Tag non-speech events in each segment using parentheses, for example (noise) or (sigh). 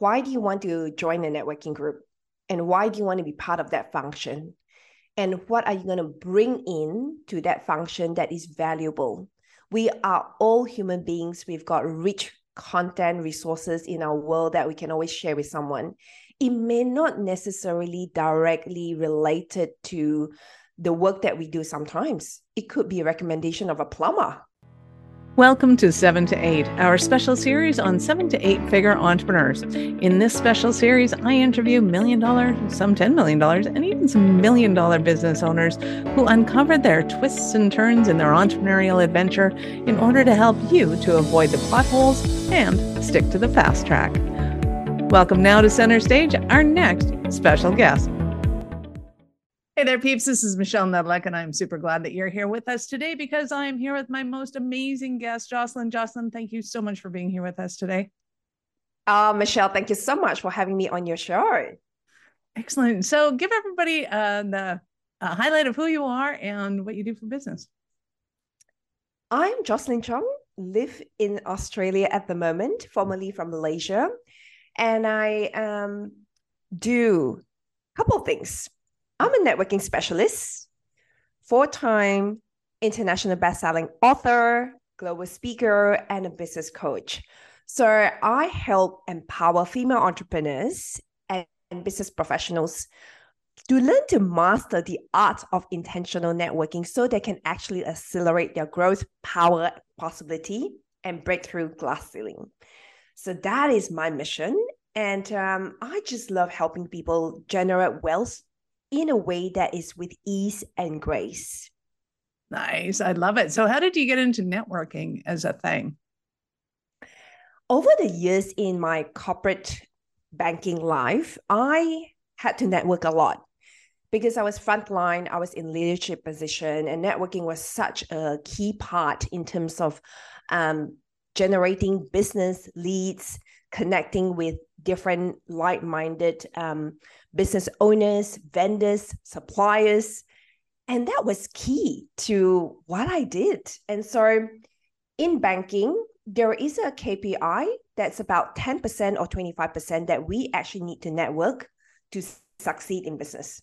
why do you want to join a networking group? And why do you want to be part of that function? And what are you going to bring in to that function that is valuable? We are all human beings. We've got rich content resources in our world that we can always share with someone. It may not necessarily directly related to the work that we do sometimes. It could be a recommendation of a plumber Welcome to 7 to 8, our special series on 7 to 8 figure entrepreneurs. In this special series, I interview million dollar, some $10 million, and even some million dollar business owners who uncovered their twists and turns in their entrepreneurial adventure in order to help you to avoid the potholes and stick to the fast track. Welcome now to center stage, our next special guest. Hey there, peeps. This is Michelle Nedlick, and I'm super glad that you're here with us today because I'm here with my most amazing guest, Jocelyn. Jocelyn, thank you so much for being here with us today. Uh, Michelle, thank you so much for having me on your show. Excellent. So, give everybody uh, the uh, highlight of who you are and what you do for business. I'm Jocelyn Chong, live in Australia at the moment, formerly from Malaysia, and I um, do a couple of things. I'm a networking specialist, four time international best-selling author, global speaker, and a business coach. So I help empower female entrepreneurs and, business professionals to learn to master the art of intentional networking so they can actually accelerate their growth, power, possibility, and break through glass ceiling. So that is my mission. And um, I just love helping people generate wealth in a way that is with ease and grace. Nice. I love it. So, how did you get into networking as a thing? Over the years in my corporate banking life, I had to network a lot because I was frontline, I was in leadership position, and networking was such a key part in terms of um, generating business leads, connecting with different like-minded um, business owners, vendors, suppliers. And that was key to what I did. And so in banking, there is a KPI that's about 10% or 25% that we actually need to network to succeed in business.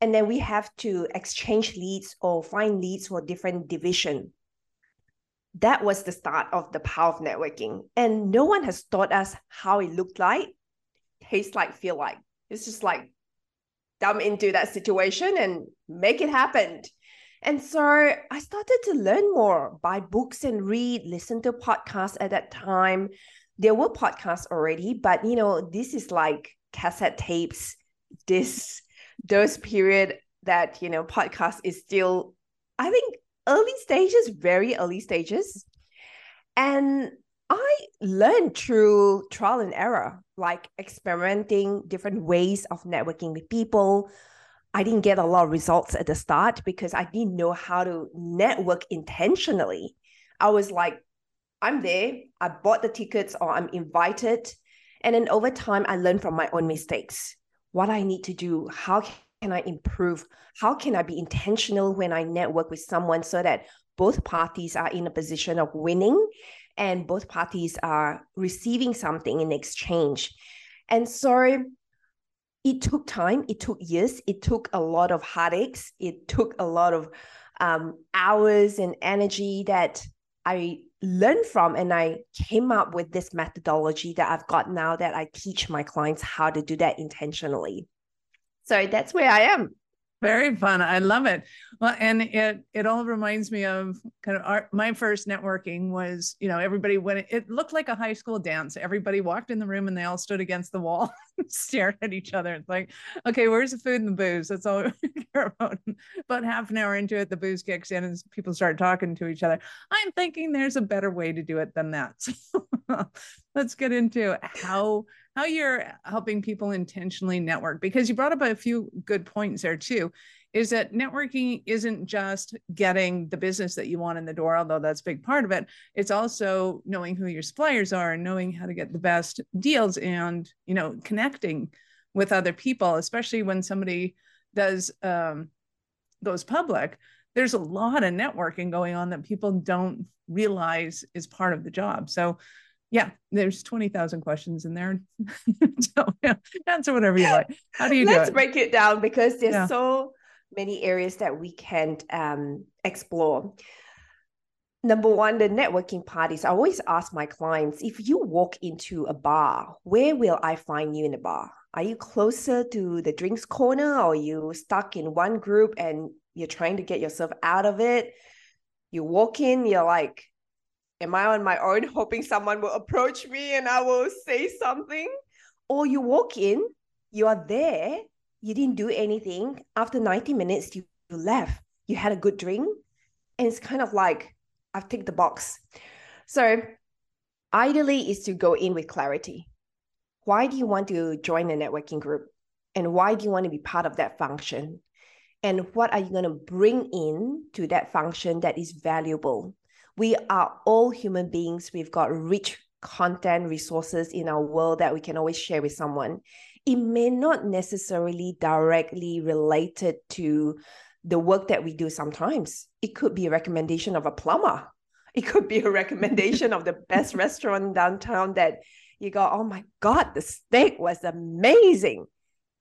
And then we have to exchange leads or find leads for different division. That was the start of the power of networking. And no one has taught us how it looked like, taste like, feel like. It's just like dumb into that situation and make it happen. And so I started to learn more, buy books and read, listen to podcasts at that time. There were podcasts already, but you know, this is like cassette tapes, this those period that you know podcast is still, I think, early stages, very early stages. And I learned through trial and error, like experimenting different ways of networking with people. I didn't get a lot of results at the start because I didn't know how to network intentionally. I was like, I'm there, I bought the tickets or I'm invited. And then over time, I learned from my own mistakes what I need to do, how can I improve, how can I be intentional when I network with someone so that both parties are in a position of winning and both parties are receiving something in exchange. And so it took time, it took years, it took a lot of heartaches, it took a lot of um, hours and energy that I learned from. And I came up with this methodology that I've got now that I teach my clients how to do that intentionally. So that's where I am. Very fun. I love it. Well, and it it all reminds me of kind of our, my first networking was, you know, everybody when it, looked like a high school dance. Everybody walked in the room and they all stood against the wall, (laughs) stared at each other. It's like, okay, where's the food and the booze? That's all (laughs) we care about. About half an hour into it, the booze kicks in and people start talking to each other. I'm thinking there's a better way to do it than that. (laughs) So let's get into how how you're helping people intentionally network because you brought up a few good points there too is that networking isn't just getting the business that you want in the door although that's a big part of it. It's also knowing who your suppliers are and knowing how to get the best deals and you know connecting with other people especially when somebody does um, goes public. There's a lot of networking going on that people don't realize is part of the job. So Yeah, there's 20,000 questions in there. (laughs) so, yeah, answer whatever you like. How do you do? Let's do break it down because there's Yeah. so many areas that we can um, explore. Number one, the networking parties. I always ask my clients if you walk into a bar, where will I find you in the bar? Are you closer to the drinks corner or are you stuck in one group and you're trying to get yourself out of it? You walk in, you're like, Am I on my own (laughs) hoping someone will approach me and I will say something? Or you walk in, you are there, you didn't do anything. After 90 minutes, you, left. You had a good drink. And it's kind of like, I've ticked the box. So, ideally, is to go in with clarity. Why do you want to join a networking group? And why do you want to be part of that function? And what are you going to bring in to that function that is valuable? We are all human beings. We've got rich content resources in our world that we can always share with someone. It may not necessarily directly related to the work that we do sometimes. It could be a recommendation of a plumber. It could be a recommendation of the (laughs) best restaurant downtown that you go, oh my God, the steak was amazing.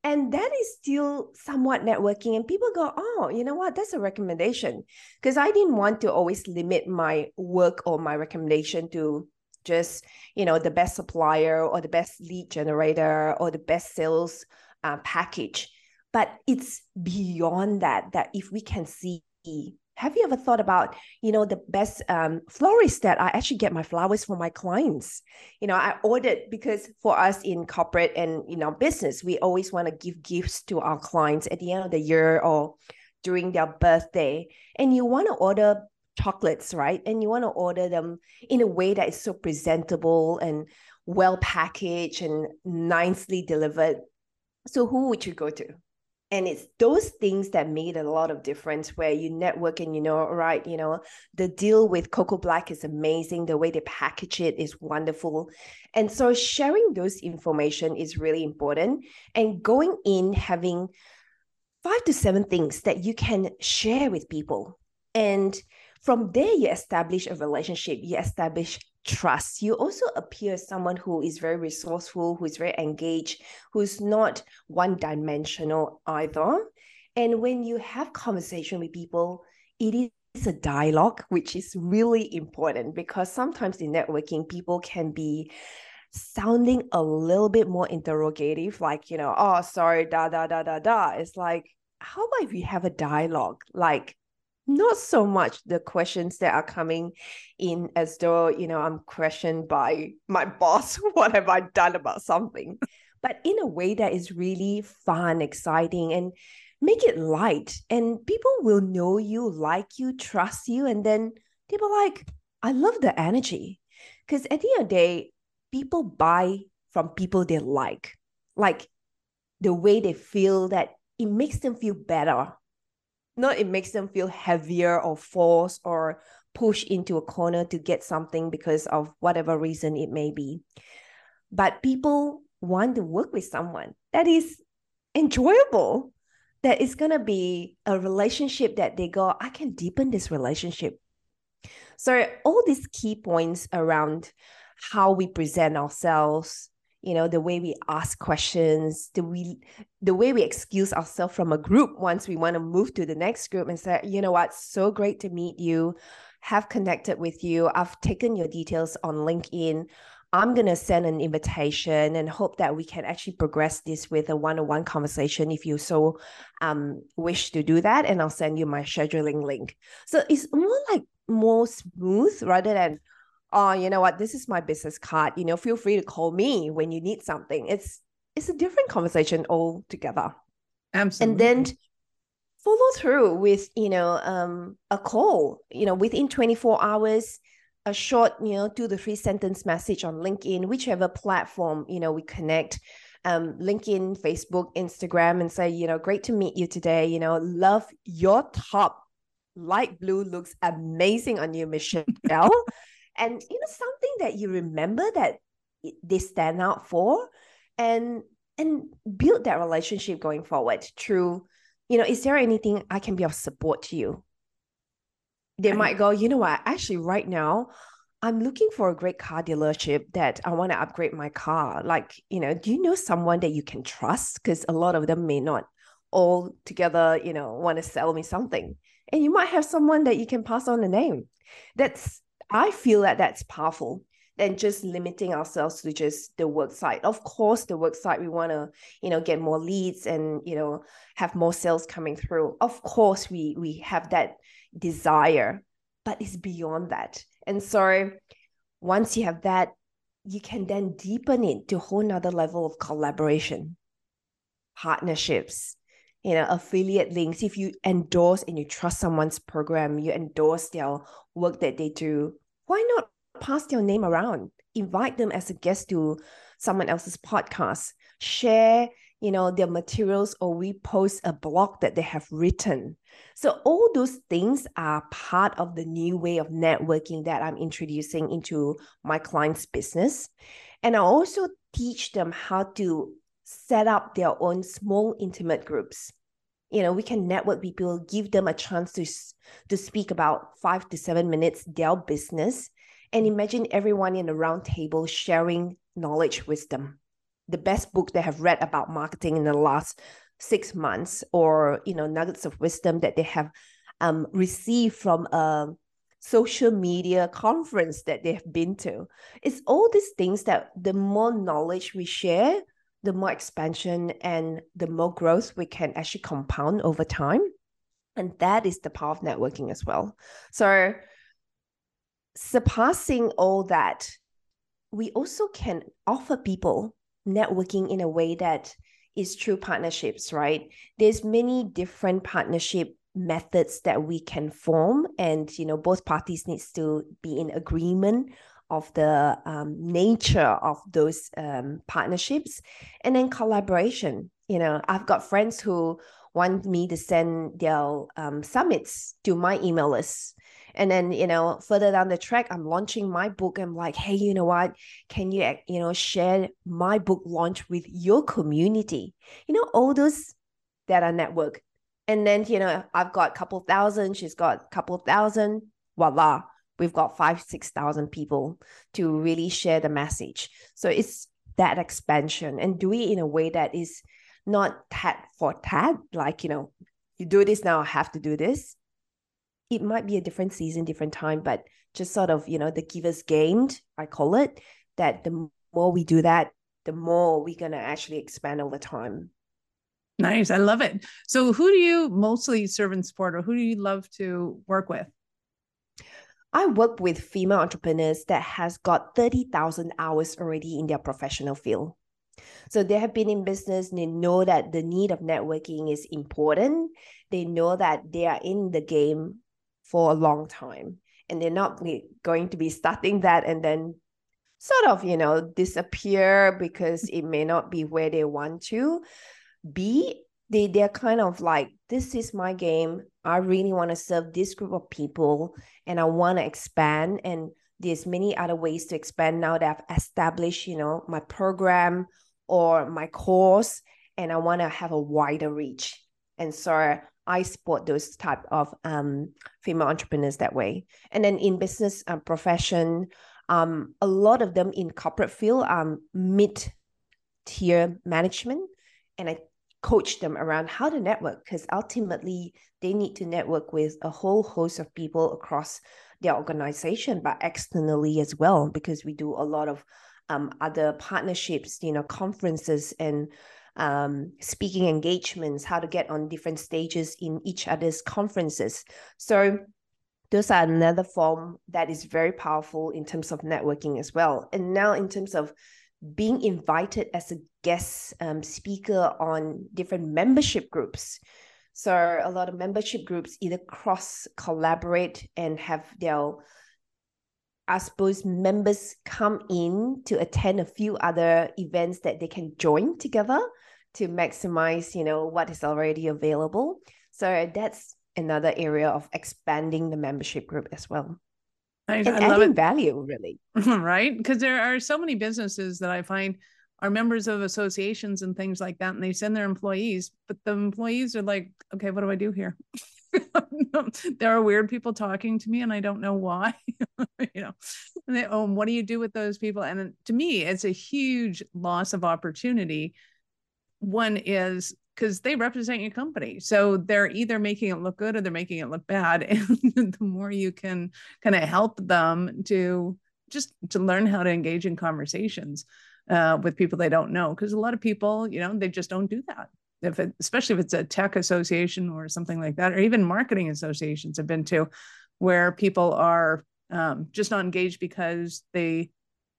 And that is still somewhat networking. And people go, oh, you know what? That's a recommendation. Because I didn't want to always limit my work or my recommendation to just, you know, the best supplier or the best lead generator or the best sales uh, package but it's beyond that that if we can see have you ever thought about you know the best um, florist that i actually get my flowers for my clients? You know i ordered because for us in corporate and you know business we always want to give gifts to our clients at the end of the year or during their birthday. And you want to order chocolates right? And you want to order them in a way that is so presentable and well packaged and nicely delivered. So who would you go to and it's those things that made a lot of difference where you network and you know right you know the deal with Koko Black is amazing. The way they package it is wonderful. And so sharing those information is really important. And going in having five to seven things that you can share with people. And from there you establish a relationship you establish trust. You also appear as someone who is very resourceful who is very engaged who's not one dimensional either. And when you have conversation with people it is a dialogue which is really important because sometimes in networking people can be sounding a little bit more interrogative like you know oh sorry da da da da da. It's like how about if we have a dialogue? Like not so much the questions that are coming in as though you know i'm questioned by my (laughs) boss. What have i done about something? But in a way that is really fun exciting and make it light. And people will know you like you trust you and then people like i love the energy. Because at the end of the day people buy from people they like like the way they feel that it makes them feel better not it makes them feel heavier or forced or pushed into a corner to get something because of whatever reason it may be. But people want to work with someone that is enjoyable, that is going to be a relationship that they go, I can deepen this relationship. So, all these key points around how we present ourselves, you know the way we ask questions the we the way we excuse ourselves from a group once we want to move to the next group and say you know what? So great to meet you. Have connected with you. I've taken your details on linkedin. I'm going to send an invitation and hope that we can actually progress this with a one-on-one conversation if you so um, wish to do that and i'll send you my scheduling link. So it's more like more smooth rather than oh, you know what, this is my business card. You know, feel free to call me when you need something. It's it's a different conversation altogether. Absolutely. And then follow through with, you know, um, a call, you know, within 24 hours, a short, you know, two to three sentence message on LinkedIn, whichever platform, you know, we connect. Um, LinkedIn, Facebook, Instagram, and say, you know, great to meet you today. You know, love your top light blue looks amazing on you, Michelle and you know something that you remember that they stand out for and and build that relationship going forward through you know is there anything i can be of support to you they might go you know what actually right now I'm looking for a great car dealership that I want to upgrade my car. Like, you know, do you know someone that you can trust? Because a lot of them may not all together, you know, want to sell me something. And you might have someone that you can pass on the name. That's, I feel that that's powerful than just limiting ourselves to just the work site. Of course, the work site, we want to, you know, get more leads and, you know, have more sales coming through. Of course, we we have that desire, but it's beyond that. And so once you have that, you can then deepen it to a whole nother level of collaboration, partnerships, you know, affiliate links. If you endorse and you trust someone's program, you endorse their work that they do, why not pass their name around? Invite them as a guest to someone else's podcast. Share you know their materials or we post a blog that they have written so all those things are part of the new way of networking that i'm introducing into my clients business and i also teach them how to set up their own small intimate groups. You know we can network people give them a chance to to speak about five to seven minutes their business and imagine everyone in a round table sharing knowledge wisdom the best book they have read about marketing in the last six months or you know nuggets of wisdom that they have um, received from a social media conference that they've been to. It's all these things that the more knowledge we share the more expansion and the more growth we can actually compound over time and that is the power of networking as well so surpassing all that we also can offer people networking in a way that is true partnerships, right? There's many different partnership methods that we can form and you know both parties needs to be in agreement of the um, nature of those um, partnerships and then collaboration you know i've got friends who want me to send their um, summits to my email list and then, you know, further down the track, I'm launching my book. I'm like, hey, you know what? Can you, you know, share my book launch with your community? You know, all those that are network. And then, you know, I've got a couple thousand, she's got a couple thousand, voila, we've got five, 6,000 people to really share the message. So it's that expansion and do it in a way that is not tat for tat, like, you know, you do this now, I have to do this it might be a different season, different time, but just sort of, you know, the givers gained, I call it, that the more we do that, the more we're going to actually expand over time. Nice. I love it. So, who do you mostly serve and support, or who do you love to work with? I work with female entrepreneurs that has got 30,000 hours already in their professional field. So they have been in business, they know that the need of networking is important. They know that they are in the game for a long time and they're not going to be starting that and then sort of you know disappear because it may not be where they want to be they they're kind of like this is my game i really want to serve this group of people and i want to expand and there's many other ways to expand now that i've established you know my program or my course and i want to have a wider reach and so I support those type of um, female entrepreneurs that way. And then in business uh, profession, um, a lot of them in corporate field um mid tier management, and I coach them around how to network because ultimately they need to network with a whole host of people across their organization, but externally as well because we do a lot of um, other partnerships, you know, conferences and um, speaking engagements, how to get on different stages in each other's conferences. So those are another form that is very powerful in terms of networking as well. And now in terms of being invited as a guest um, speaker on different membership groups. So a lot of membership groups either cross collaborate and have their I suppose members come in to attend a few other events that they can join together to maximize, you know, what is already available. So that's another area of expanding the membership group as well. I, and I adding value, really. (laughs) right? Because there are so many businesses that I find are members of associations and things like that, and they send their employees, but the employees are like, okay, what do I do here? (laughs) there are weird people talking to me and I don't know why. (laughs) you know, and they, oh, what do you do with those people? And to me, it's a huge loss of opportunity. One is because they represent your company. So they're either making it look good or they're making it look bad. (laughs) And the more you can kind of help them to just to learn how to engage in conversations uh, with people they don't know, because a lot of people, you know, they just don't do that. If it, especially if it's a tech association or something like that, or even marketing associations I've been to, where people are um, just not engaged because they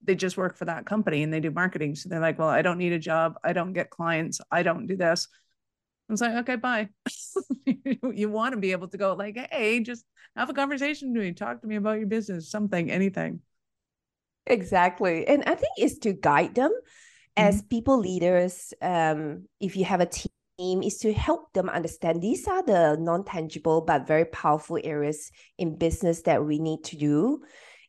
they just work for that company and they do marketing. So they're like, well, I don't need a job. I don't get clients. I don't do this. I was like, okay, bye. (laughs) you want to be able to go like, hey, just have a conversation with me, talk to me about your business, something, anything. Exactly. And I think it's to guide them mm-hmm. as people leaders. Um, if you have a team, is to help them understand these are the non-tangible but very powerful areas in business that we need to do.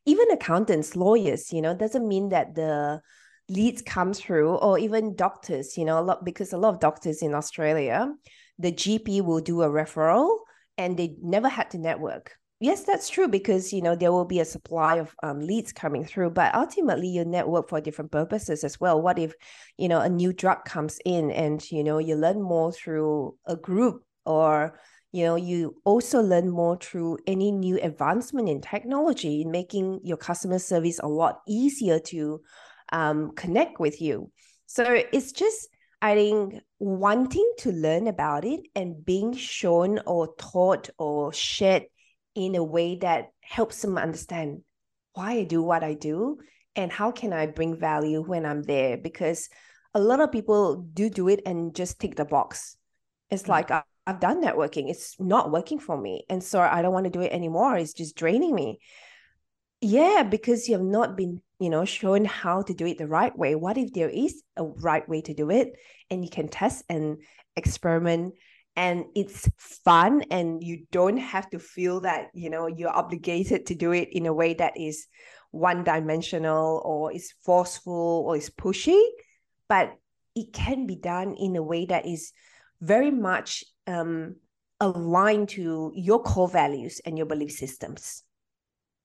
Even accountants, lawyers, you know, doesn't mean that the leads come through or even doctors you know a lot because a lot of doctors in australia the gp will do a referral and they never had to network yes that's true because you know there will be a supply of um, leads coming through but ultimately you network for different purposes as well what if you know a new drug comes in and you know you learn more through a group or you know you also learn more through any new advancement in technology in making your customer service a lot easier to um, connect with you. So it's just, I think, wanting to learn about it and being shown or taught or shared in a way that helps them understand why I do what I do and how can I bring value when I'm there. Because a lot of people do do it and just tick the box. It's mm-hmm. like, I've done networking. It's not working for me. And so I don't want to do it anymore. It's just draining me. Yeah, because you have not been, you know, shown how to do it the right way. What if there is a right way to do it and you can test and experiment and it's fun and you don't have to feel that, you know, you're obligated to do it in a way that is one dimensional or is forceful or is pushy, but it can be done in a way that is very much um, aligned to your core values and your belief systems.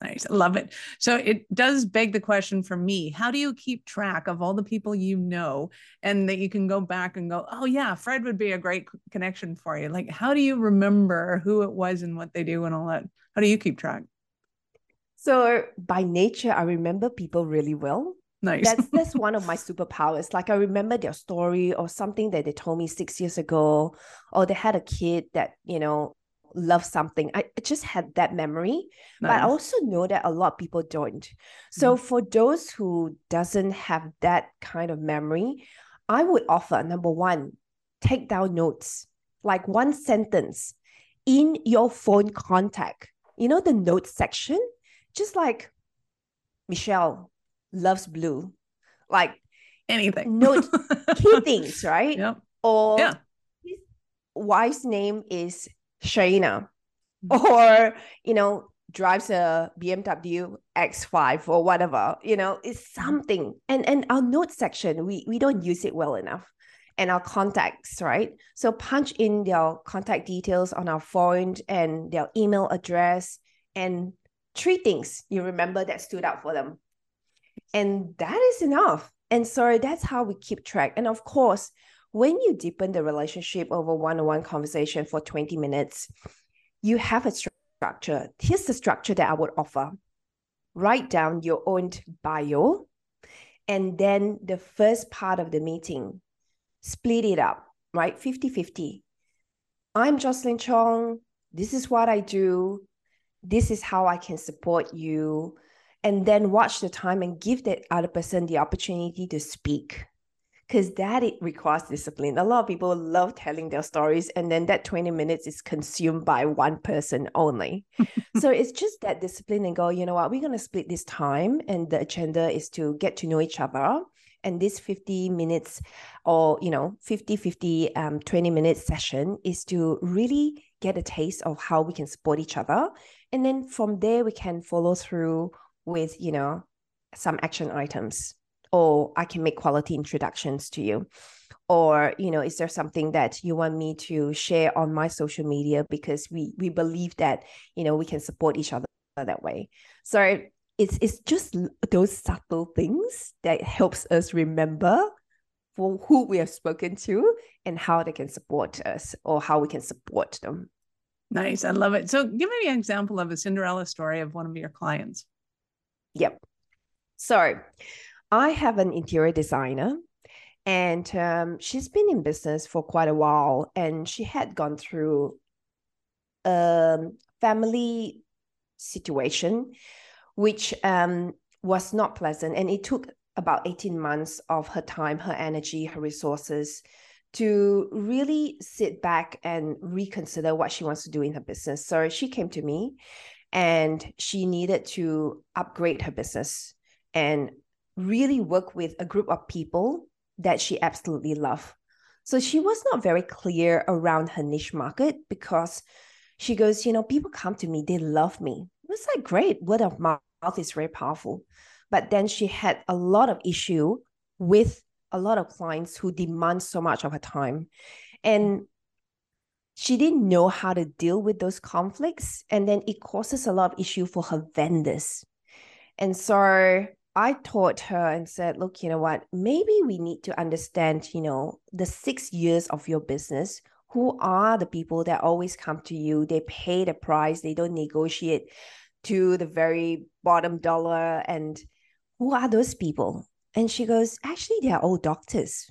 Nice. I love it. So it does beg the question for me how do you keep track of all the people you know and that you can go back and go, oh, yeah, Fred would be a great connection for you? Like, how do you remember who it was and what they do and all that? How do you keep track? So by nature, I remember people really well. Nice. That's (laughs) that's one of my superpowers. Like I remember their story or something that they told me six years ago, or they had a kid that you know love something. I just had that memory, nice. but I also know that a lot of people don't. So mm for those who doesn't have that kind of memory, I would offer number one, take down notes, like one sentence in your phone contact. You know the notes section, just like Michelle loves blue, like anything. Note key (laughs) things, right? Yep. Or yeah. his wife's name is Shaina mm-hmm. or, you know, drives a BMW X5 or whatever, you know, it's mm-hmm. something. And and our note section, we we don't use it well enough. And our contacts, right? So punch in their contact details on our phone and their email address and three things you remember that stood out for them. And that is enough. And so that's how we keep track. And of course, when you deepen the relationship over one-on-one conversation for 20 minutes you have a structure. Here's the structure that i would offer. Write down your own bio and then the first part of the meeting split it up right? 50 50 i'm jocelyn chong. This is what i do. This is how i can support you. And then watch the time and give that other person the opportunity to speak because that it requires discipline. A lot of people love telling their stories, and then that 20 minutes is consumed by one person only. (laughs) so it's just that discipline and go, you know what, we're going to split this time, and the agenda is to get to know each other. And this 50 minutes or, you know, 50 50, um, 20 minute session is to really get a taste of how we can support each other. And then from there, we can follow through with, you know, some action items or I can make quality introductions to you. Or you know is there something that you want me to share on my social media? Because we we believe that you know we can support each other that way. So it's it's just those subtle things that helps us remember for who we have spoken to and how they can support us or how we can support them. Nice. I love it. So give me an example of a cinderella story of one of your clients. Yep. So i have an interior designer and um, she's been in business for quite a while and she had gone through a family situation which um, was not pleasant and it took about 18 months of her time her energy her resources to really sit back and reconsider what she wants to do in her business. So she came to me and she needed to upgrade her business and really work with a group of people that she absolutely loved. So she was not very clear around her niche market because she goes, you know, people come to me, they love me. It's like great, word of mouth is very powerful. But then she had a lot of issue with a lot of clients who demand so much of her time. And she didn't know how to deal with those conflicts. And then it causes a lot of issue for her vendors. And so I taught her and said, look, you know what? Maybe we need to understand, you know, the six years of your business. Who are the people that always come to you? They pay the price, they don't negotiate to the very bottom dollar. And who are those people? And she goes, actually, they are all doctors.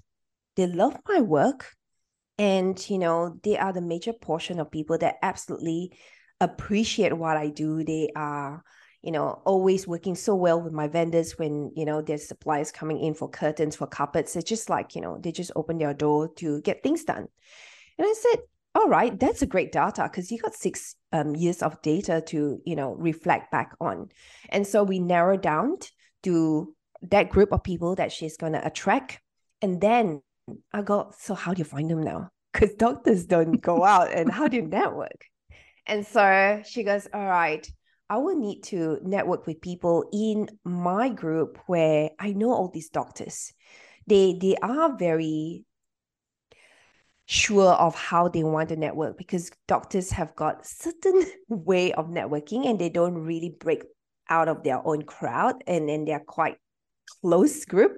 They love my work. And, you know, they are the major portion of people that absolutely appreciate what I do. They are you know, always working so well with my vendors when, you know, there's suppliers coming in for curtains, for carpets. It's just like, you know, they just open their door to get things done. And I said, all right, that's a great data because you got six um, years of data to, you know, reflect back on. And so we narrowed down to that group of people that she's going to attract. And then I go, so how do you find them now? Because doctors don't go (laughs) out and how do you network? And so she goes, all right, I will need to network with people in my group where I know all these doctors. They they are very sure of how they want to network because doctors have got certain (laughs) way of networking and they don't really break out of their own crowd and then they're quite close group.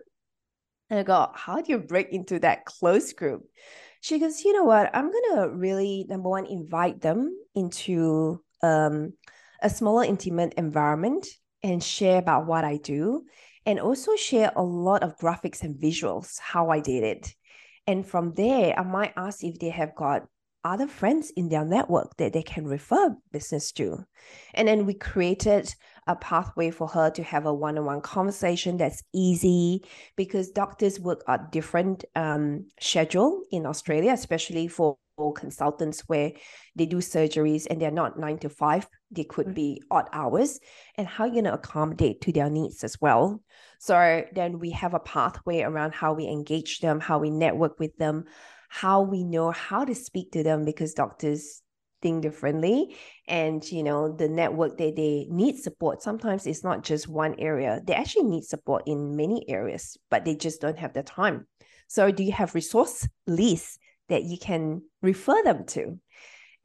And I go, how do you break into that close group? She goes, you know what? I'm gonna really number one invite them into um a smaller, intimate environment and share about what I do, and also share a lot of graphics and visuals, how I did it. And from there, I might ask if they have got other friends in their network that they can refer business to. And then we created a pathway for her to have a one-on-one conversation that's easy because doctors work a different um, schedule in Australia, especially for consultants where they do surgeries and they're not nine to five they could mm. be odd hours and how you're going to accommodate to their needs as well. So then we have a pathway around how we engage them how we network with them how we know how to speak to them because doctors think differently. And you know the network that they need support sometimes it's not just one area. They actually need support in many areas but they just don't have the time. So do you have resource lists that you can refer them to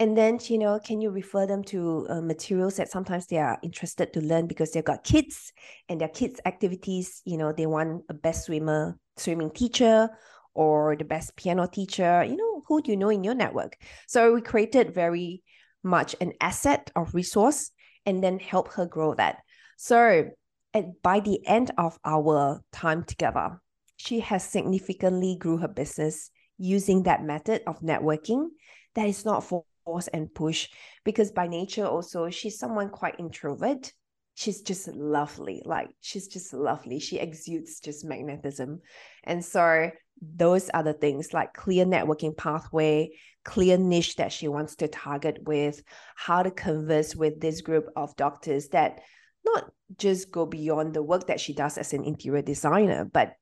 and then you know can you refer them to uh, materials that sometimes they are interested to learn because they've got kids and their kids activities you know they want a best swimmer swimming teacher or the best piano teacher you know who do you know in your network? So we created very much an asset of resource and then help her grow that. So at, by the end of our time together she has significantly grew her business using that method of networking that is not force and push because by nature also she's someone quite introvert. She's just lovely like she's just lovely. She exudes just magnetism. And so those other things like clear networking pathway clear niche that she wants to target with how to converse with this group of doctors that not just go beyond the work that she does as an interior designer but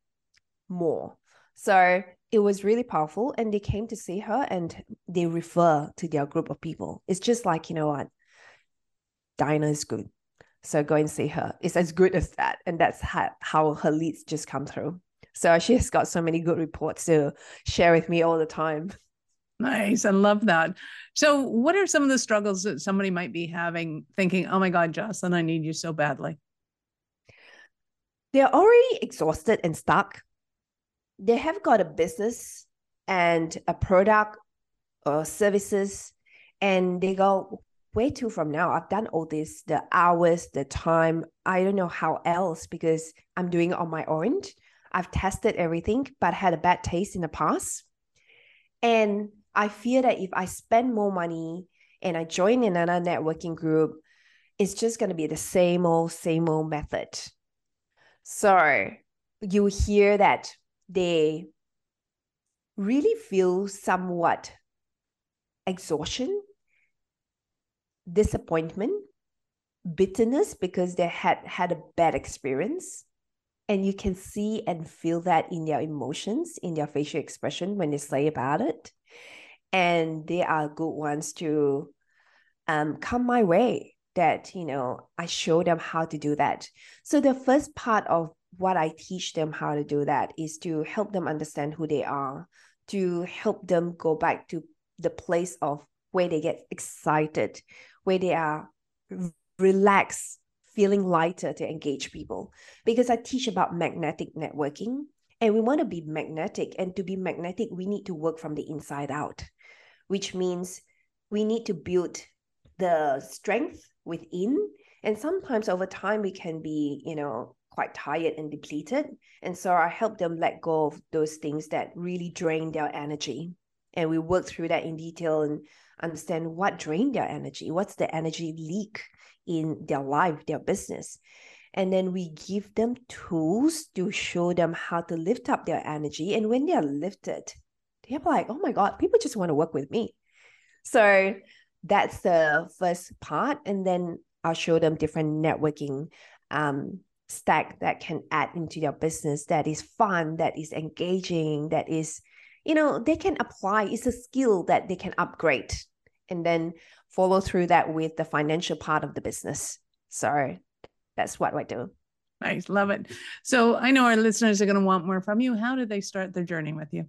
more. So it was really powerful and they came to see her and they refer to their group of people it's just like you know what Diana is good So go and see her. It's as good as that. And that's how, how her leads just come through. So she has got so many good reports to share with me all the time. Nice. I love that. So, what are some of the struggles that somebody might be having thinking, oh my God, Jocelyn, I need you so badly? They're already exhausted and stuck. They have got a business and a product or services, and they go, way too from now. I've done all this, the hours, the time. I don't know how else because I'm doing it on my own. I've tested everything, but had a bad taste in the past. And I fear that if I spend more money and I join another networking group, it's just going to be the same old, same old method. So you hear that they really feel somewhat exhaustion disappointment, bitterness because they had had a bad experience. And you can see and feel that in their emotions, in their facial expression when they say about it. And they are good ones to um, come my way that, you know, I show them how to do that. So the first part of what I teach them how to do that is to help them understand who they are, to help them go back to the place of where they get excited, where they are relaxed, feeling lighter to engage people. Because I teach about magnetic networking and we want to be magnetic. And to be magnetic, we need to work from the inside out, which means we need to build the strength within. And sometimes over time, we can be, you know, quite tired and depleted. And so I help them let go of those things that really drain their energy. And we work through that in detail and understand what drained their energy, what's the energy leak in their life, their business. And then we give them tools to show them how to lift up their energy. And when they are lifted, they're like, oh my God, people just want to work with me. So that's the first part. And then I'll show them different networking um, stack that can add into their business that is fun, that is engaging, that is you know they can apply it's a skill that they can upgrade and then follow through that with the financial part of the business. So that's what i do. Nice love it. So i know our listeners are going to want more from you. How do they start their journey with you?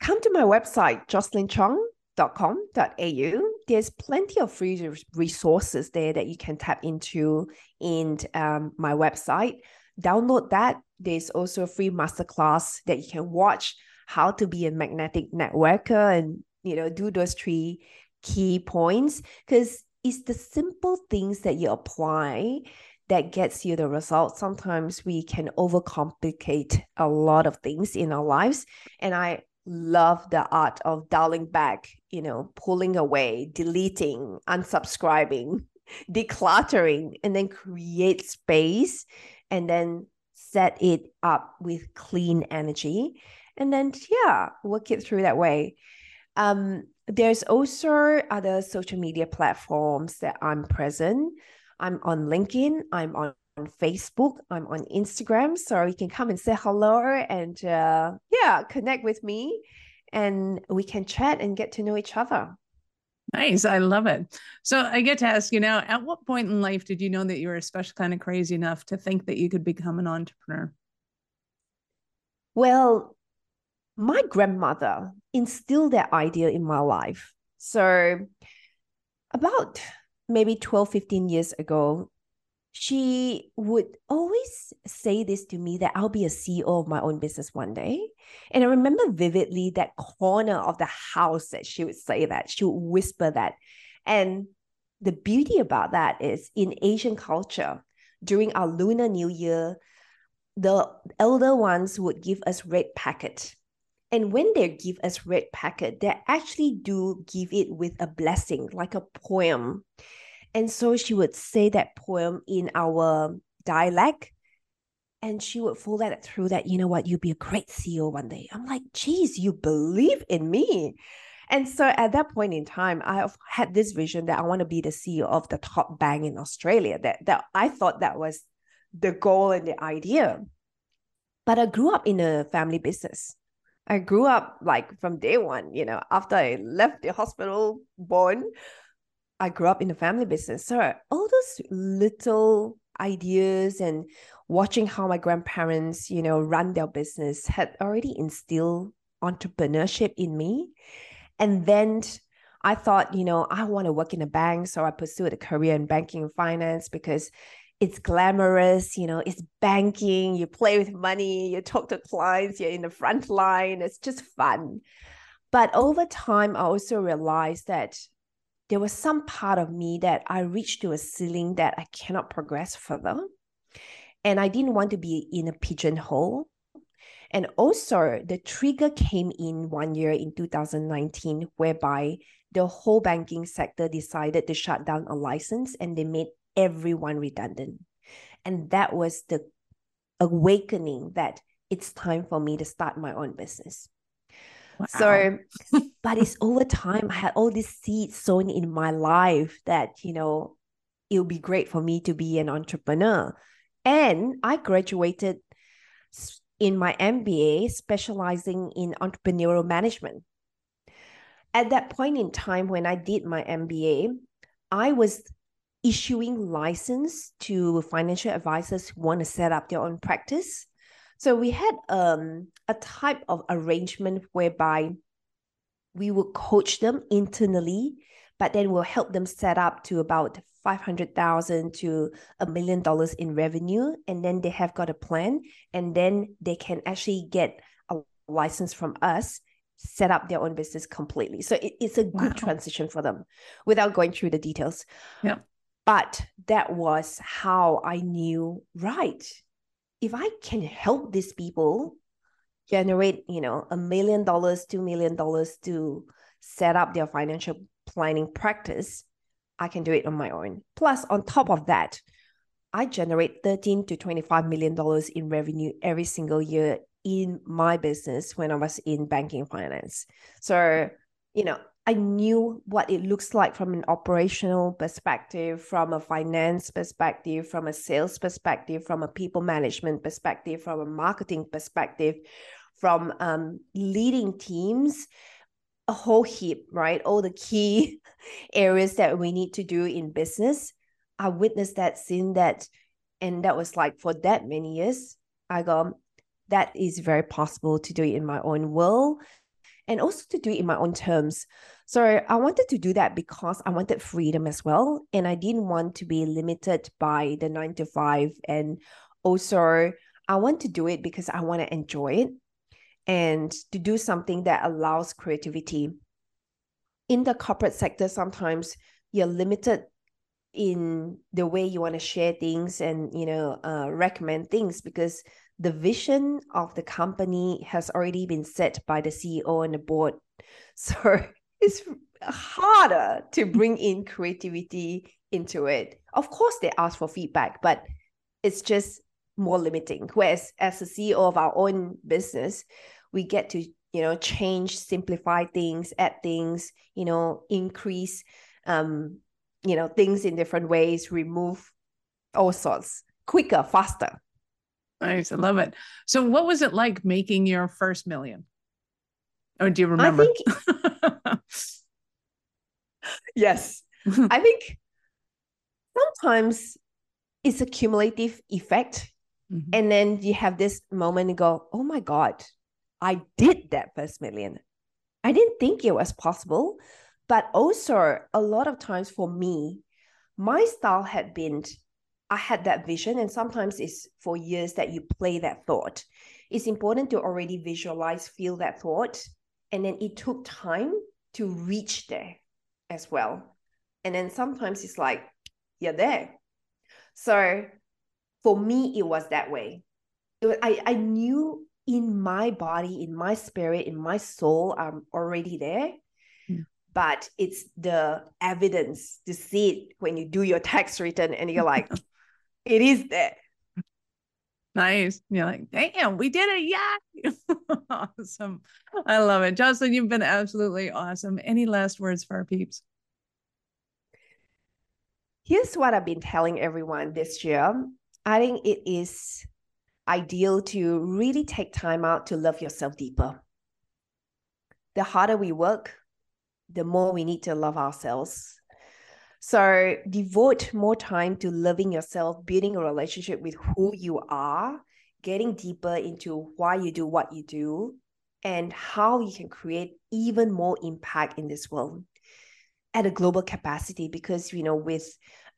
Come to my website jocelynchong.com.au there's plenty of free resources there that you can tap into in um, my website download that. There's also a free masterclass that you can watch how to be a magnetic networker and you know do those three key points because it's the simple things that you apply that gets you the results. Sometimes we can overcomplicate a lot of things in our lives. And I love the art of dialing back, you know, pulling away, deleting, unsubscribing, (laughs) decluttering, and then create space and then set it up with clean energy. And then yeah work it through that way. Um, there's also other social media platforms that i'm present. I'm on linkedin i'm on facebook i'm on instagram so you can come and say hello and uh, yeah connect with me and we can chat and get to know each other Nice. I love it. So I get to ask you now, at what point in life did you know that you were especially kind of crazy enough to think that you could become an entrepreneur? Well, my grandmother instilled that idea in my life. So about maybe 12, 15 years ago, she would always say this to me that I'll be a CEO of my own business one day. And I remember vividly that corner of the house that she would say that, she would whisper that. And the beauty about that is in Asian culture, during our Lunar New Year, the elder ones would give us red packet. And when they give us red packet, they actually do give it with a blessing, like a poem. And so she would say that poem in our dialect. And she would fool that through that, you know what, you'll be a great CEO one day. I'm like, geez, you believe in me. And so at that point in time, I had this vision that I want to be the CEO of the top bank in Australia. That that I thought that was the goal and the idea. But I grew up in a family business. I grew up like from day one, you know, after I left the hospital born, I grew up in a family business. So all those little ideas and watching how my grandparents, you know, run their business had already instilled entrepreneurship in me. And then I thought, you know, I want to work in a bank. So I pursued a career in banking and finance because it's glamorous, you know, it's banking, you play with money, you talk to clients, you're in the front line, it's just fun. But over time, I also realized that there was some part of me that I reached to a ceiling that I cannot progress further. And I didn't want to be in a pigeonhole. And also, the trigger came in one year in 2019, whereby the whole banking sector decided to shut down a license and they made everyone redundant. And that was the awakening that it's time for me to start my own business. Wow. So, but it's over time, I had all these seeds sown in my life that, you know, it would be great for me to be an entrepreneur. And I graduated in my MBA specializing in entrepreneurial management. At that point in time, when I did my MBA, I was issuing license to financial advisors who want to set up their own practice. So we had um, a type of arrangement whereby we will coach them internally, but then we'll help them set up to about 500,000 to a million dollars in revenue. And then they have got a plan and then they can actually get a license from us, set up their own business completely. So it, it's a good wow. transition for them without going through the details. Yeah. But that was how I knew, right, if I can help these people generate, you know, a million dollars, two million dollars to set up their financial planning practice, I can do it on my own. Plus, on top of that, I generate 13 to 25 million dollars in revenue every single year in my business when I was in banking finance. So, you know, I knew what it looks like from an operational perspective, from a finance perspective, from a sales perspective, from a people management perspective, from a marketing perspective, from um, leading teams, a whole heap, right? All the key (laughs) areas that we need to do in business. I witnessed that, seen that, and that was like for that many years. I go, that is very possible to do it in my own world and also to do it in my own terms. So I wanted to do that because I wanted freedom as well. And I didn't want to be limited by the nine to five. And also, I want to do it because I want to enjoy it and to do something that allows creativity. In the corporate sector, sometimes you're limited in the way you want to share things and you know uh, recommend things because the vision of the company has already been set by the CEO and the board. (laughs) So it's harder to bring in creativity into it. Of course, they ask for feedback, but it's just more limiting. Whereas as a CEO of our own business, we get to you know change, simplify things, add things, you know, increase, um, you know, things in different ways, remove all sorts quicker, faster. Nice, I love it. So, what was it like making your first million? Or do you remember? I think, (laughs) yes. (laughs) I think sometimes it's a cumulative effect. Mm-hmm. And then you have this moment and go, oh my God, I did that first million. I didn't think it was possible. But also, a lot of times for me, my style had been I had that vision, and sometimes it's for years that you play that thought. It's important to already visualize, feel that thought, and then it took time to reach there as well. And then sometimes it's like, you're there. So for me, it was that way. Was, I, I knew in my body, in my spirit, in my soul, I'm already there. Hmm. But it's the evidence to see it when you do your tax return and you're like, (laughs) it is there. Nice. You're like, damn, we did it. Yeah. (laughs) awesome. I love it. Jocelyn, you've been absolutely awesome. Any last words for our peeps? Here's what I've been telling everyone this year. I think it is ideal to really take time out to love yourself deeper. The harder we work, the more we need to love ourselves. So devote more time to loving yourself, building a relationship with who you are, getting deeper into why you do what you do, and how you can create even more impact in this world at a global capacity. Because, you know, with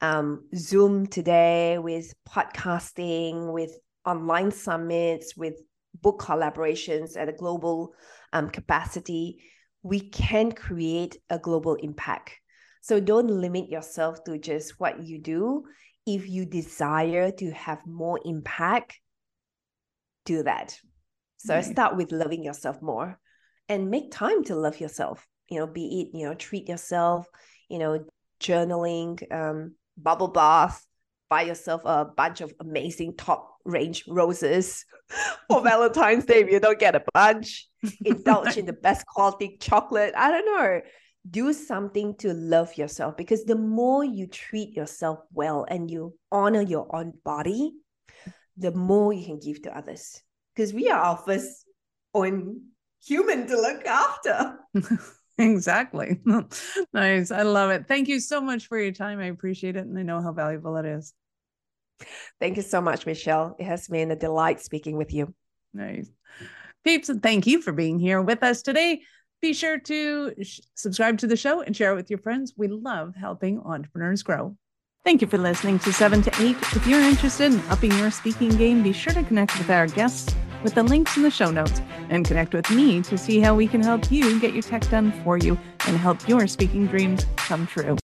um, Zoom today, with podcasting, with online summits, with book collaborations at a global um, capacity, we can create a global impact. So don't limit yourself to just what you do. If you desire to have more impact, do that. So right. start with loving yourself more and make time to love yourself. You know, be it, you know, treat yourself, you know, journaling, um, bubble bath, buy yourself a bunch of amazing top range roses (laughs) for (laughs) Valentine's Day if you don't get a bunch. Indulge in the (laughs) best quality chocolate. I don't know. Do something to love yourself because the more you treat yourself well and you honor your own body, the more you can give to others. Because we are our first own human to look after. (laughs) exactly. (laughs) nice. I love it. Thank you so much for your time. I appreciate it. And I know how valuable it is. Thank you so much, Michelle. It has been a delight speaking with you. Nice. Peeps, and thank you for being here with us today. Be sure to sh- subscribe to the show and share it with your friends. We love helping entrepreneurs grow. Thank you for listening to 7 to 8. If you're interested in upping your speaking game, be sure to connect with our guests with the links in the show notes and connect with me to see how we can help you get your tech done for you and help your speaking dreams come true.